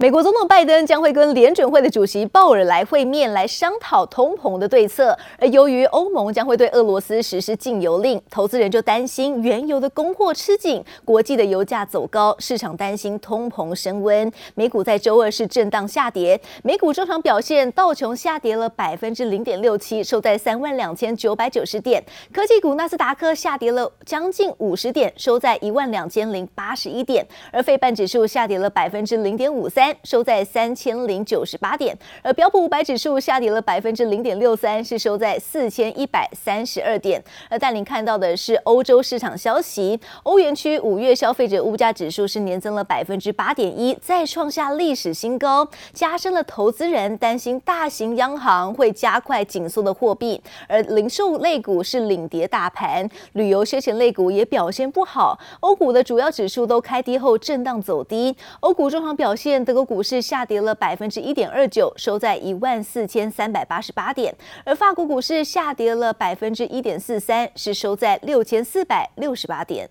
美国总统拜登将会跟联准会的主席鲍尔来会面，来商讨通膨的对策。而由于欧盟将会对俄罗斯实施禁油令，投资人就担心原油的供货吃紧，国际的油价走高，市场担心通膨升温。美股在周二是震荡下跌，美股中场表现，道琼下跌了百分之零点六七，收在三万两千九百九十点；科技股纳斯达克下跌了将近五十点，收在一万两千零八十一点；而费半指数下跌了百分之零点五三。收在三千零九十八点，而标普五百指数下跌了百分之零点六三，是收在四千一百三十二点。而带您看到的是欧洲市场消息，欧元区五月消费者物价指数是年增了百分之八点一，再创下历史新高，加深了投资人担心大型央行会加快紧缩的货币。而零售类股是领跌大盘，旅游休闲类股也表现不好，欧股的主要指数都开低后震荡走低，欧股中场表现德国股市下跌了百分之一点二九，收在一万四千三百八十八点；而法国股市下跌了百分之一点四三，是收在六千四百六十八点。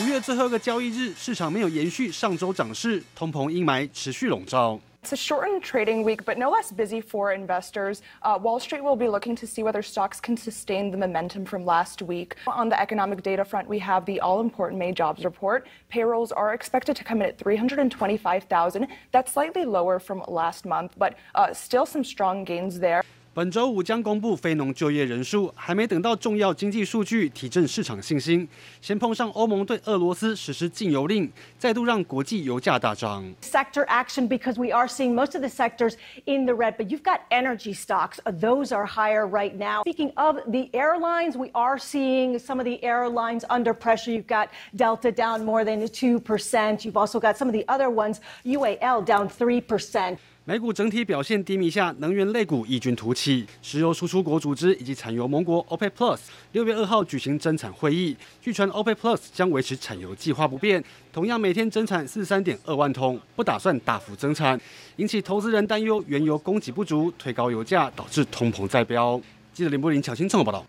五月最后一个交易日，市场没有延续上周涨势，通膨阴霾持续笼罩。It's a shortened trading week, but no less busy for investors. Uh, Wall Street will be looking to see whether stocks can sustain the momentum from last week. On the economic data front, we have the all important May jobs report. Payrolls are expected to come in at 325,000. That's slightly lower from last month, but uh, still some strong gains there. 本周五将公布非农就业人数，还没等到重要经济数据提振市场信心，先碰上欧盟对俄罗斯实施禁油令，再度让国际油价大涨。Sector action because we are seeing most of the sectors in the red, but you've got energy stocks; those are higher right now. Speaking of the airlines, we are seeing some of the airlines under pressure. You've got Delta down more than two percent. You've also got some of the other ones, UAL down three percent. 美股整体表现低迷下，能源类股异军突起。石油输出国组织以及产油盟国 OPEC Plus 六月二号举行增产会议，据传 OPEC Plus 将维持产油计划不变，同样每天增产四十三点二万桶，不打算大幅增产，引起投资人担忧原油供给不足，推高油价，导致通膨再飙。记者林柏林、抢先综合报道。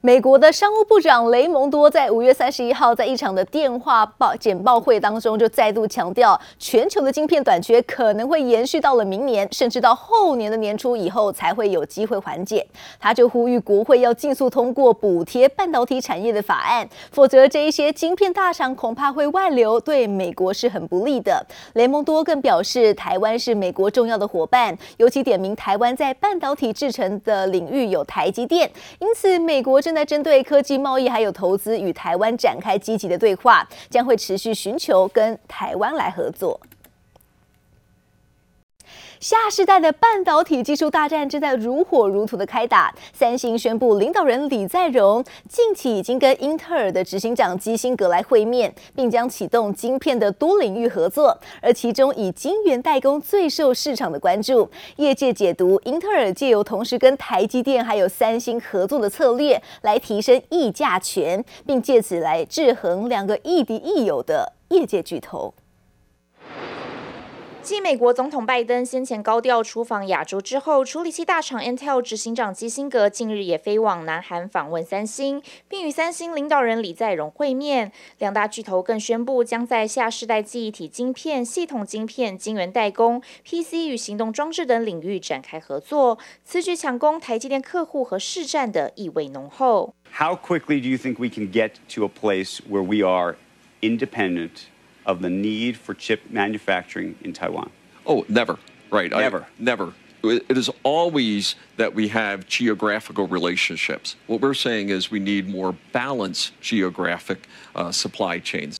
美国的商务部长雷蒙多在五月三十一号在一场的电话报简报会当中，就再度强调，全球的晶片短缺可能会延续到了明年，甚至到后年的年初以后才会有机会缓解。他就呼吁国会要尽速通过补贴半导体产业的法案，否则这一些晶片大厂恐怕会外流，对美国是很不利的。雷蒙多更表示，台湾是美国重要的伙伴，尤其点名台湾在半导体制程的领域有台积电，因此美国。正在针对科技贸易还有投资与台湾展开积极的对话，将会持续寻求跟台湾来合作。下世代的半导体技术大战正在如火如荼的开打。三星宣布，领导人李在镕近期已经跟英特尔的执行长基辛格来会面，并将启动晶片的多领域合作。而其中以晶圆代工最受市场的关注。业界解读，英特尔借由同时跟台积电还有三星合作的策略，来提升议价权，并借此来制衡两个亦敌亦友的业界巨头。继美国总统拜登先前高调出访亚洲之后，处理器大厂 Intel 执行长基辛格近日也飞往南韩访问三星，并与三星领导人李在镕会面。两大巨头更宣布将在下世代记忆体晶片、系统晶片、晶圆代工、PC 与行动装置等领域展开合作。此举抢攻台积电客户和市占的意味浓厚。How quickly do you think we can get to a place where we are independent? Of the need for chip manufacturing in Taiwan? Oh, never. Right. Never. I, never. It is always that we have geographical relationships. What we're saying is we need more balanced geographic uh, supply chains.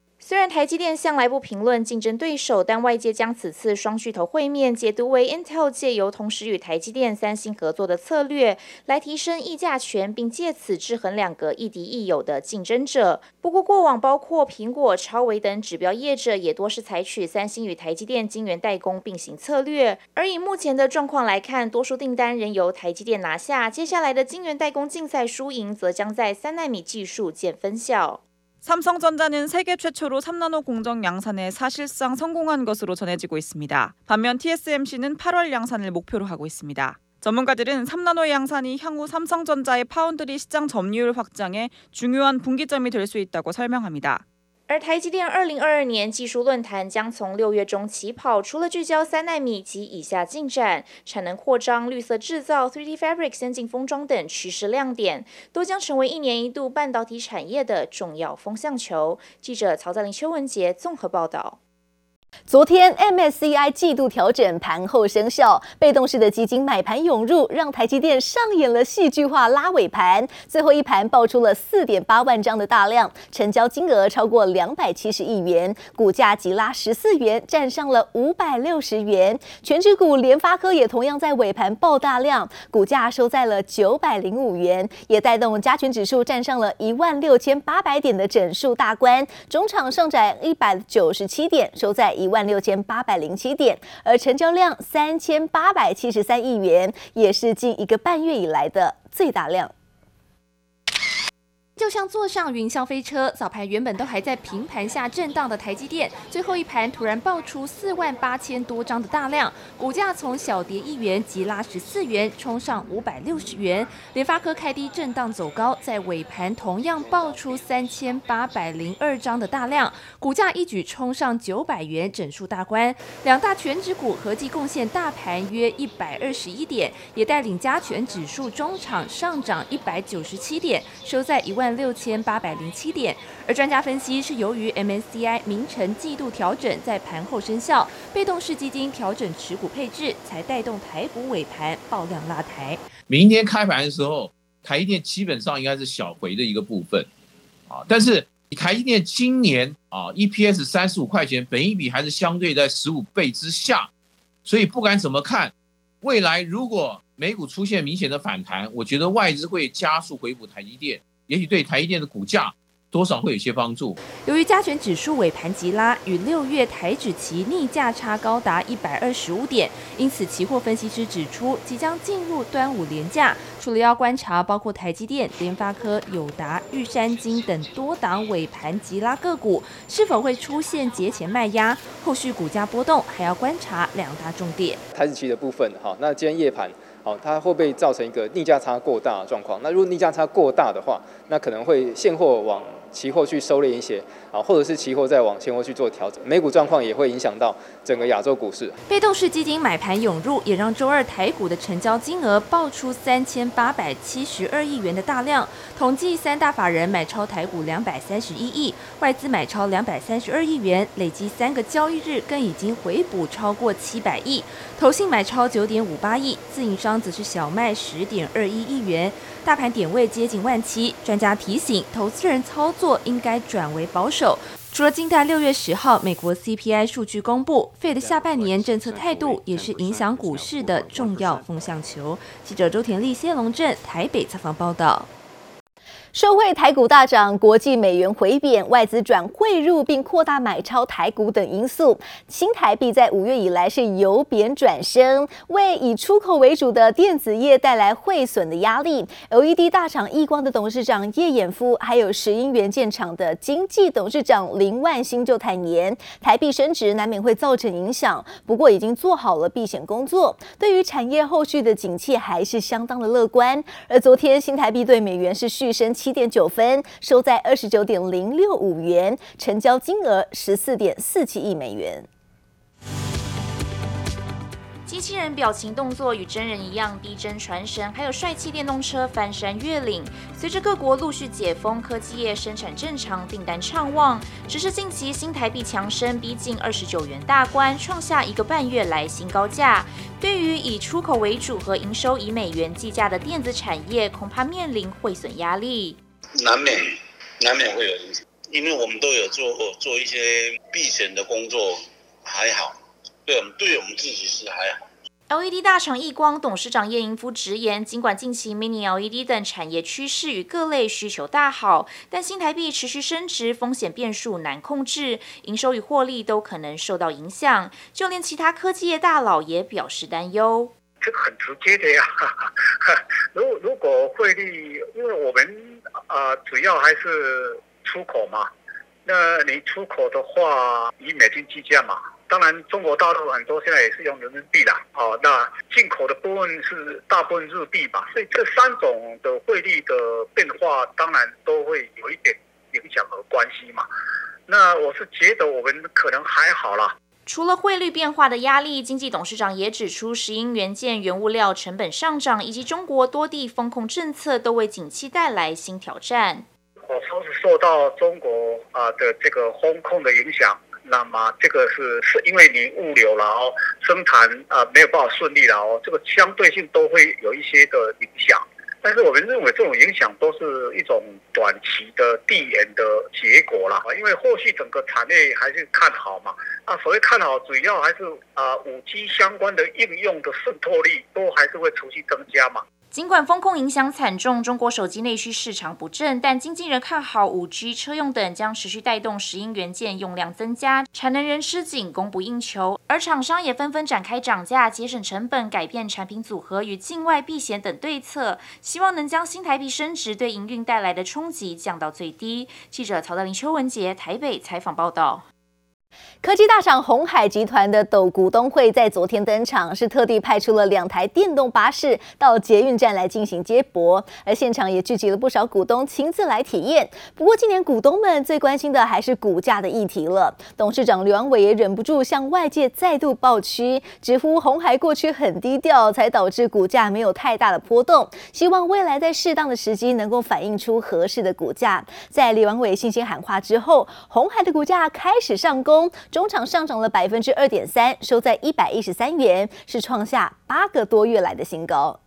台积电向来不评论竞争对手，但外界将此次双巨头会面解读为 Intel 借由同时与台积电、三星合作的策略，来提升议价权，并借此制衡两个亦敌亦友的竞争者。不过，过往包括苹果、超微等指标业者也多是采取三星与台积电晶圆代工并行策略。而以目前的状况来看，多数订单仍由台积电拿下，接下来的晶圆代工竞赛输赢则将在三纳米技术见分晓。 삼성전자는 세계 최초로 3나노 공정 양산에 사실상 성공한 것으로 전해지고 있습니다. 반면 TSMC는 8월 양산을 목표로 하고 있습니다. 전문가들은 3나노 양산이 향후 삼성전자의 파운드리 시장 점유율 확장에 중요한 분기점이 될 수 있다고 설명합니다. 而台积电二零二二年技术论坛将从六月中起跑，除了聚焦三纳米及以下进展、产能扩张、绿色制造、3D Fabric 先进封装等趋势亮点，都将成为一年一度半导体产业的重要风向球。记者曹在林、邱文杰综合报道。昨天 MSCI 季度调整盘后生效，被动式的基金买盘涌入，让台积电上演了戏剧化拉尾盘。最后一盘爆出了四点八万张的大量，成交金额超过两百七十亿元，股价急拉十四元，站上了五百六十元。全指股联发科也同样在尾盘爆大量，股价收在了九百零五元，也带动加权指数站上了一万六千八百点的整数大关，总场上涨一百九十七点，收在。一万六千八百零七点，而成交量三千八百七十三亿元，也是近一个半月以来的最大量。就像坐上云霄飞车，早盘原本都还在平盘下震荡的台积电，最后一盘突然爆出四万八千多张的大量，股价从小跌一元急拉十四元，冲上五百六十元。联发科开低震荡走高，在尾盘同样爆出三千八百零二张的大量，股价一举冲上九百元整数大关。两大全指股合计贡献大盘约一百二十一点，也带领加权指数中场上涨一百九十七点，收在一万。六千八百零七点，而专家分析是由于 MSCI 明晟季度调整在盘后生效，被动式基金调整持股配置，才带动台股尾盘爆量拉抬。明天开盘的时候，台积电基本上应该是小回的一个部分啊，但是台积电今年啊 EPS 三十五块钱，本一比还是相对在十五倍之下，所以不管怎么看，未来如果美股出现明显的反弹，我觉得外资会加速回补台积电。也许对台积电的股价多少会有些帮助。由于加权指数尾盘急拉，与六月台指期逆价差高达一百二十五点，因此期货分析师指出，即将进入端午连假，除了要观察包括台积电、联发科、友达、玉山金等多档尾盘急拉个股是否会出现节前卖压，后续股价波动还要观察两大重点。台指期的部分，好，那今天夜盘。哦，它会不会造成一个逆价差过大的状况？那如果逆价差过大的话，那可能会现货往期货去收敛一些啊，或者是期货再往现货去做调整，美股状况也会影响到整个亚洲股市。被动式基金买盘涌入，也让周二台股的成交金额爆出三千八百七十二亿元的大量。统计三大法人买超台股两百三十一亿，外资买超两百三十二亿元，累计三个交易日更已经回补超过七百亿。投信买超九点五八亿，自营商则是小卖十点二一亿元。大盘点位接近万七，专家提醒投资人操作应该转为保守。除了静待六月十号美国 CPI 数据公布，Fed 下半年政策态度也是影响股市的重要风向球。记者周田丽、谢龙镇台北采访报道。受惠台股大涨，国际美元回贬，外资转汇入并扩大买超台股等因素，新台币在五月以来是由贬转升，为以出口为主的电子业带来汇损的压力。LED 大厂亿光的董事长叶衍夫，还有石英元件厂的经济董事长林万兴就坦言，台币升值难免会造成影响，不过已经做好了避险工作，对于产业后续的景气还是相当的乐观。而昨天新台币对美元是续升。七七点九分，收在二十九点零六五元，成交金额十四点四七亿美元。机器人表情动作与真人一样逼真传神，还有帅气电动车翻山越岭。随着各国陆续解封，科技业生产正常，订单畅旺。只是近期新台币强升，逼近二十九元大关，创下一个半月来新高价。对于以出口为主和营收以美元计价的电子产业，恐怕面临汇损压力。难免难免会有影响，因为我们都有做做一些避险的工作，还好。对我们对我们自己是还好。LED 大厂亿光董事长叶盈夫直言，尽管近期 Mini LED 等产业趋势与各类需求大好，但新台币持续升值，风险变数难控制，营收与获利都可能受到影响。就连其他科技业大佬也表示担忧。这个很直接的呀，如如果汇率，因为我们啊、呃、主要还是出口嘛，那你出口的话以美金计价嘛。当然，中国大陆很多现在也是用人民币啦。哦，那进口的部分是大部分日币吧，所以这三种的汇率的变化，当然都会有一点影响和关系嘛。那我是觉得我们可能还好啦。除了汇率变化的压力，经济董事长也指出，石英元件、原物料成本上涨，以及中国多地风控政策都为景气带来新挑战。我说是受到中国啊的这个风控的影响，那么这个是是因为你物流了哦，生产啊没有办法顺利了哦，这个相对性都会有一些的影响。但是我们认为这种影响都是一种短期的递延的结果啦，因为后续整个产业还是看好嘛。啊，所谓看好，主要还是啊五 G 相关的应用的渗透率都还是会持续增加嘛。尽管风控影响惨重，中国手机内需市场不振，但经纪人看好五 G 车用等将持续带动石英元件用量增加，产能仍吃紧，供不应求。而厂商也纷纷展开涨价、节省成本、改变产品组合与境外避险等对策，希望能将新台币升值对营运带来的冲击降到最低。记者曹德林、邱文杰台北采访报道。科技大厂鸿海集团的斗股东会在昨天登场，是特地派出了两台电动巴士到捷运站来进行接驳，而现场也聚集了不少股东亲自来体验。不过，今年股东们最关心的还是股价的议题了。董事长刘扬伟也忍不住向外界再度爆区，直呼红海过去很低调，才导致股价没有太大的波动。希望未来在适当的时机能够反映出合适的股价。在刘扬伟信心喊话之后，红海的股价开始上攻。中场上涨了百分之二点三，收在一百一十三元，是创下八个多月来的新高。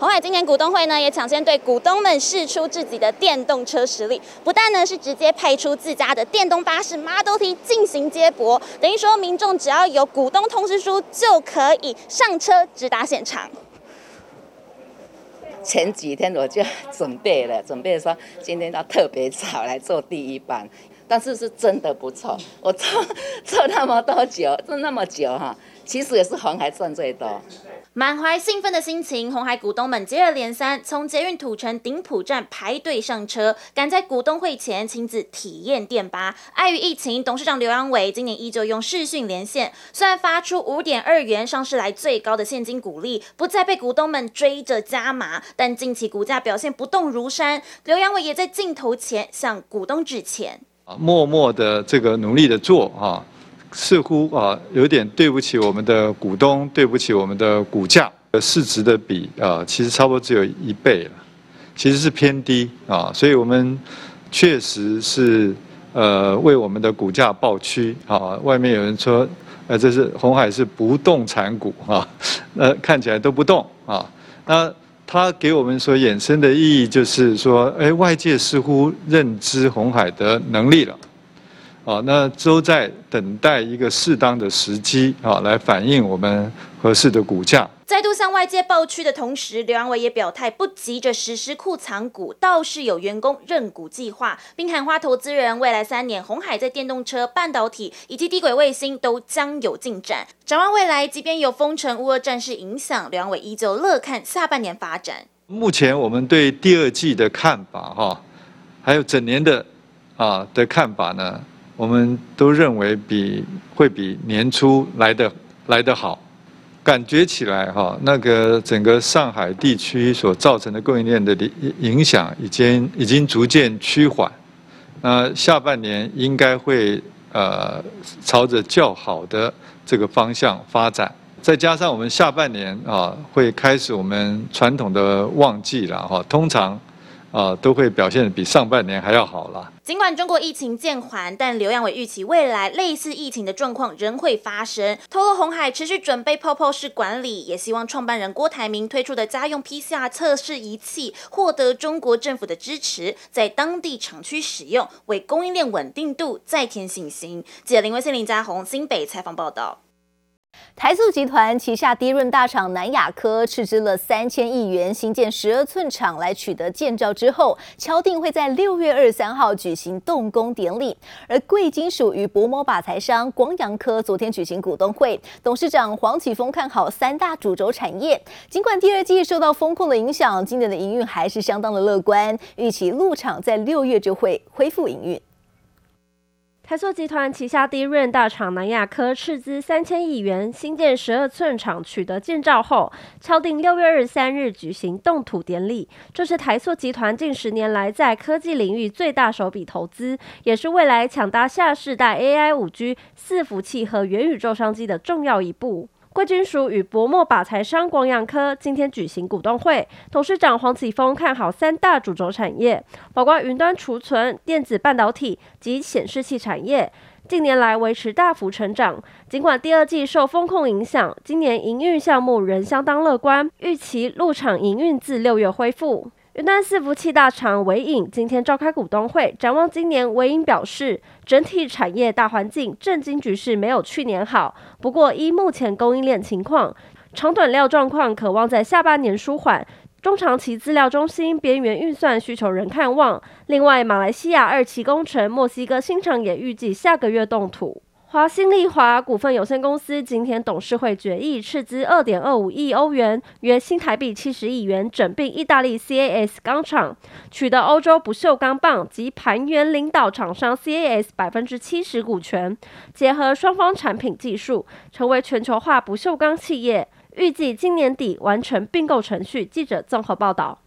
鸿海今年股东会呢，也抢先对股东们释出自己的电动车实力，不但呢是直接派出自家的电动巴士 Model T 进行接驳，等于说民众只要有股东通知书就可以上车直达现场。前几天我就准备了，准备说今天要特别早来做第一班。但是是真的不错，我做 做那么多久，做那么久哈，其实也是红海赚最多。满怀兴奋的心情，红海股东们接二连三从捷运土城顶埔站排队上车，赶在股东会前亲自体验电巴。碍于疫情，董事长刘扬伟今年依旧用视讯连线，虽然发出五点二元上市来最高的现金股利，不再被股东们追着加码，但近期股价表现不动如山。刘扬伟也在镜头前向股东致歉。默默的这个努力的做啊，似乎啊有点对不起我们的股东，对不起我们的股价，市值的比啊其实差不多只有一倍了，其实是偏低啊，所以我们确实是呃为我们的股价暴屈啊。外面有人说，呃这是红海是不动产股啊，呃看起来都不动啊，那。它给我们所衍生的意义就是说，哎，外界似乎认知红海的能力了，啊，那都在等待一个适当的时机啊，来反映我们合适的股价。再度向外界爆区的同时，刘扬伟也表态不急着实施库藏股，倒是有员工认股计划，并喊话投资人，未来三年红海在电动车、半导体以及低轨卫星都将有进展。展望未来，即便有封城、乌俄战事影响，刘扬伟依旧乐看下半年发展。目前我们对第二季的看法，哈，还有整年的啊的看法呢，我们都认为比会比年初来的来得好。感觉起来哈，那个整个上海地区所造成的供应链的影影响已经已经逐渐趋缓，那下半年应该会呃朝着较好的这个方向发展，再加上我们下半年啊会开始我们传统的旺季了哈，通常。啊，都会表现比上半年还要好了。尽管中国疫情渐缓，但刘扬伟预期未来类似疫情的状况仍会发生。透露红海持续准备泡泡式管理，也希望创办人郭台铭推出的家用 PCR 测试仪器获得中国政府的支持，在当地厂区使用，为供应链稳定度再添信心。记者林威信、林家宏新北采访报道。台塑集团旗下低润大厂南亚科斥资了三千亿元新建十二寸厂来取得建造之后，敲定会在六月二十三号举行动工典礼。而贵金属与薄膜靶材商光阳科昨天举行股东会，董事长黄启丰看好三大主轴产业。尽管第二季受到风控的影响，今年的营运还是相当的乐观，预期陆厂在六月就会恢复营运。台塑集团旗下第一润大厂南亚科斥资三千亿元新建十二寸厂取得建造后，敲定六月二十三日举行动土典礼。这是台塑集团近十年来在科技领域最大手笔投资，也是未来抢搭下世代 AI、五 G、伺服器和元宇宙商机的重要一步。贵金属与薄膜靶材商广阳科今天举行股东会，董事长黄启峰看好三大主轴产业，包括云端储存、电子半导体及显示器产业，近年来维持大幅成长。尽管第二季受风控影响，今年营运项目仍相当乐观，预期入场营运自六月恢复。云端伺服器大厂纬颖今天召开股东会，展望今年，纬颖表示，整体产业大环境政经局势没有去年好，不过依目前供应链情况，长短料状况可望在下半年舒缓，中长期资料中心边缘运算需求仍看望。另外，马来西亚二期工程墨西哥新厂也预计下个月动土。华新利华股份有限公司今天董事会决议斥资二点二五亿欧元，约新台币七十亿元，整并意大利 CAS 钢厂，取得欧洲不锈钢棒及盘源领导厂商 CAS 百分之七十股权，结合双方产品技术，成为全球化不锈钢企业。预计今年底完成并购程序。记者综合报道。